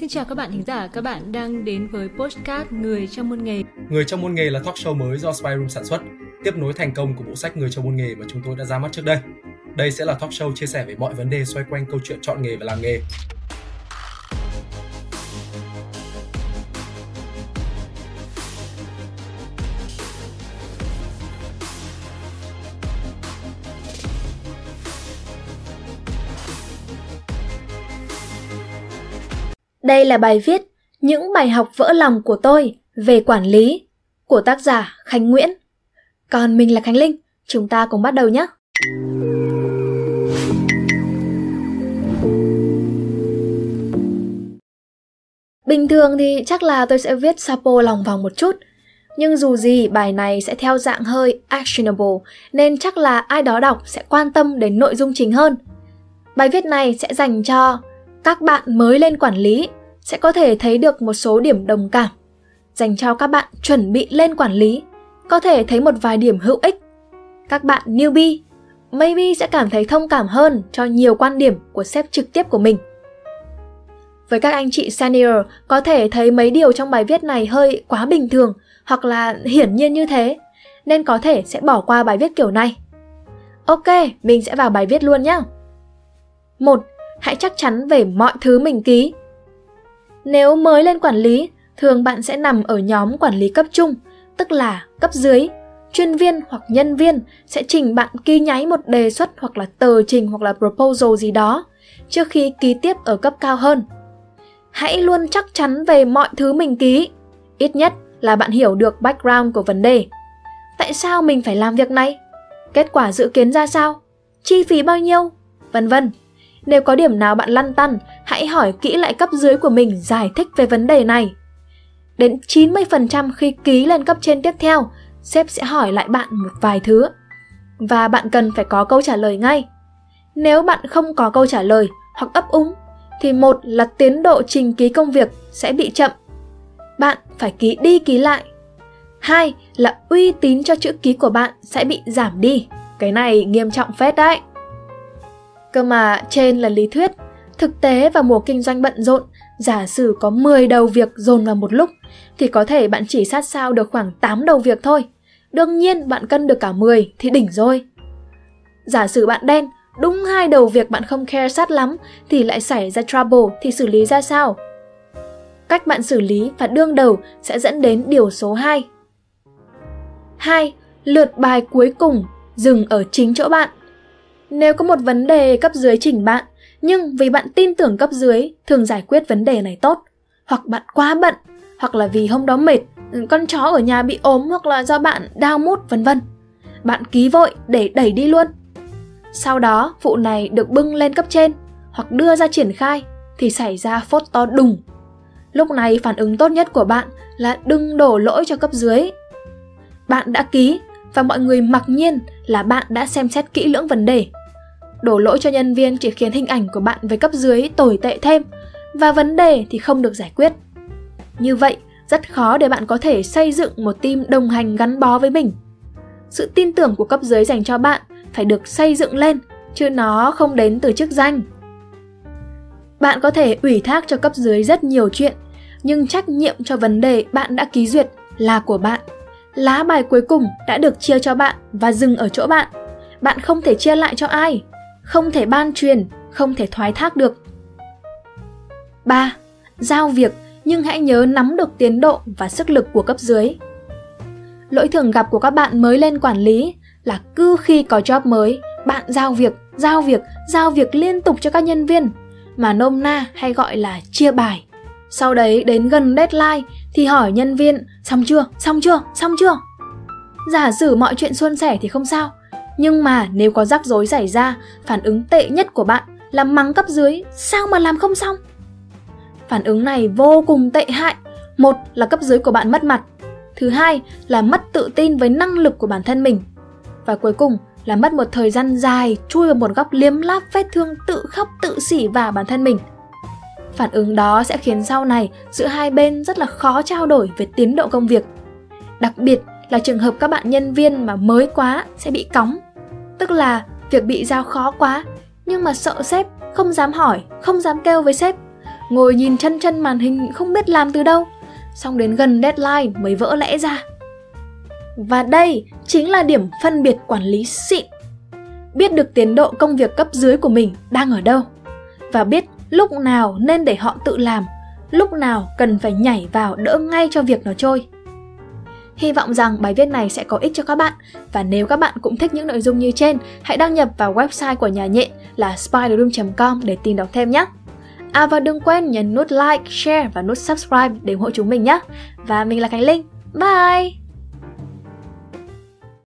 Xin chào các bạn thính giả, các bạn đang đến với postcard Người trong môn nghề. Người trong môn nghề là talk show mới do Spyroom sản xuất, tiếp nối thành công của bộ sách Người trong môn nghề mà chúng tôi đã ra mắt trước đây. Đây sẽ là talk show chia sẻ về mọi vấn đề xoay quanh câu chuyện chọn nghề và làm nghề. Đây là bài viết Những bài học vỡ lòng của tôi về quản lý của tác giả Khánh Nguyễn. Còn mình là Khánh Linh, chúng ta cùng bắt đầu nhé. Bình thường thì chắc là tôi sẽ viết sapo lòng vòng một chút, nhưng dù gì bài này sẽ theo dạng hơi actionable nên chắc là ai đó đọc sẽ quan tâm đến nội dung chính hơn. Bài viết này sẽ dành cho các bạn mới lên quản lý sẽ có thể thấy được một số điểm đồng cảm. Dành cho các bạn chuẩn bị lên quản lý, có thể thấy một vài điểm hữu ích. Các bạn newbie, maybe sẽ cảm thấy thông cảm hơn cho nhiều quan điểm của sếp trực tiếp của mình. Với các anh chị senior, có thể thấy mấy điều trong bài viết này hơi quá bình thường hoặc là hiển nhiên như thế, nên có thể sẽ bỏ qua bài viết kiểu này. Ok, mình sẽ vào bài viết luôn nhé. 1. Hãy chắc chắn về mọi thứ mình ký nếu mới lên quản lý, thường bạn sẽ nằm ở nhóm quản lý cấp trung, tức là cấp dưới. Chuyên viên hoặc nhân viên sẽ trình bạn ký nháy một đề xuất hoặc là tờ trình hoặc là proposal gì đó trước khi ký tiếp ở cấp cao hơn. Hãy luôn chắc chắn về mọi thứ mình ký. Ít nhất là bạn hiểu được background của vấn đề. Tại sao mình phải làm việc này? Kết quả dự kiến ra sao? Chi phí bao nhiêu? Vân vân. Nếu có điểm nào bạn lăn tăn, hãy hỏi kỹ lại cấp dưới của mình giải thích về vấn đề này. Đến 90% khi ký lên cấp trên tiếp theo, sếp sẽ hỏi lại bạn một vài thứ. Và bạn cần phải có câu trả lời ngay. Nếu bạn không có câu trả lời hoặc ấp úng, thì một là tiến độ trình ký công việc sẽ bị chậm. Bạn phải ký đi ký lại. Hai là uy tín cho chữ ký của bạn sẽ bị giảm đi. Cái này nghiêm trọng phết đấy. Cơ mà trên là lý thuyết, thực tế vào mùa kinh doanh bận rộn, giả sử có 10 đầu việc dồn vào một lúc, thì có thể bạn chỉ sát sao được khoảng 8 đầu việc thôi. Đương nhiên bạn cân được cả 10 thì đỉnh rồi. Giả sử bạn đen, đúng hai đầu việc bạn không care sát lắm thì lại xảy ra trouble thì xử lý ra sao? Cách bạn xử lý và đương đầu sẽ dẫn đến điều số 2. 2. Lượt bài cuối cùng dừng ở chính chỗ bạn. Nếu có một vấn đề cấp dưới chỉnh bạn, nhưng vì bạn tin tưởng cấp dưới thường giải quyết vấn đề này tốt, hoặc bạn quá bận, hoặc là vì hôm đó mệt, ừ, con chó ở nhà bị ốm hoặc là do bạn đau mút vân vân. Bạn ký vội để đẩy đi luôn. Sau đó, vụ này được bưng lên cấp trên hoặc đưa ra triển khai thì xảy ra phốt to đùng. Lúc này phản ứng tốt nhất của bạn là đừng đổ lỗi cho cấp dưới. Bạn đã ký và mọi người mặc nhiên là bạn đã xem xét kỹ lưỡng vấn đề Đổ lỗi cho nhân viên chỉ khiến hình ảnh của bạn với cấp dưới tồi tệ thêm và vấn đề thì không được giải quyết. Như vậy, rất khó để bạn có thể xây dựng một team đồng hành gắn bó với mình. Sự tin tưởng của cấp dưới dành cho bạn phải được xây dựng lên, chứ nó không đến từ chức danh. Bạn có thể ủy thác cho cấp dưới rất nhiều chuyện, nhưng trách nhiệm cho vấn đề bạn đã ký duyệt là của bạn. Lá bài cuối cùng đã được chia cho bạn và dừng ở chỗ bạn. Bạn không thể chia lại cho ai không thể ban truyền, không thể thoái thác được. 3. Giao việc nhưng hãy nhớ nắm được tiến độ và sức lực của cấp dưới. Lỗi thường gặp của các bạn mới lên quản lý là cứ khi có job mới, bạn giao việc, giao việc, giao việc liên tục cho các nhân viên, mà nôm na hay gọi là chia bài. Sau đấy đến gần deadline thì hỏi nhân viên xong chưa, xong chưa, xong chưa. Giả sử mọi chuyện suôn sẻ thì không sao, nhưng mà nếu có rắc rối xảy ra, phản ứng tệ nhất của bạn là mắng cấp dưới, sao mà làm không xong? Phản ứng này vô cùng tệ hại. Một là cấp dưới của bạn mất mặt. Thứ hai là mất tự tin với năng lực của bản thân mình. Và cuối cùng là mất một thời gian dài chui vào một góc liếm láp vết thương tự khóc tự xỉ vào bản thân mình. Phản ứng đó sẽ khiến sau này giữa hai bên rất là khó trao đổi về tiến độ công việc. Đặc biệt là trường hợp các bạn nhân viên mà mới quá sẽ bị cóng Tức là việc bị giao khó quá, nhưng mà sợ sếp, không dám hỏi, không dám kêu với sếp. ngồi nhìn chân chân màn hình không biết làm từ đâu, xong đến gần deadline mới vỡ lẽ ra. Và đây chính là điểm phân biệt quản lý xịn. Biết được tiến độ công việc cấp dưới của mình đang ở đâu và biết lúc nào nên để họ tự làm, lúc nào cần phải nhảy vào đỡ ngay cho việc nó trôi. Hy vọng rằng bài viết này sẽ có ích cho các bạn và nếu các bạn cũng thích những nội dung như trên, hãy đăng nhập vào website của nhà nhện là spiderroom.com để tìm đọc thêm nhé. À và đừng quên nhấn nút like, share và nút subscribe để ủng hộ chúng mình nhé. Và mình là Khánh Linh. Bye!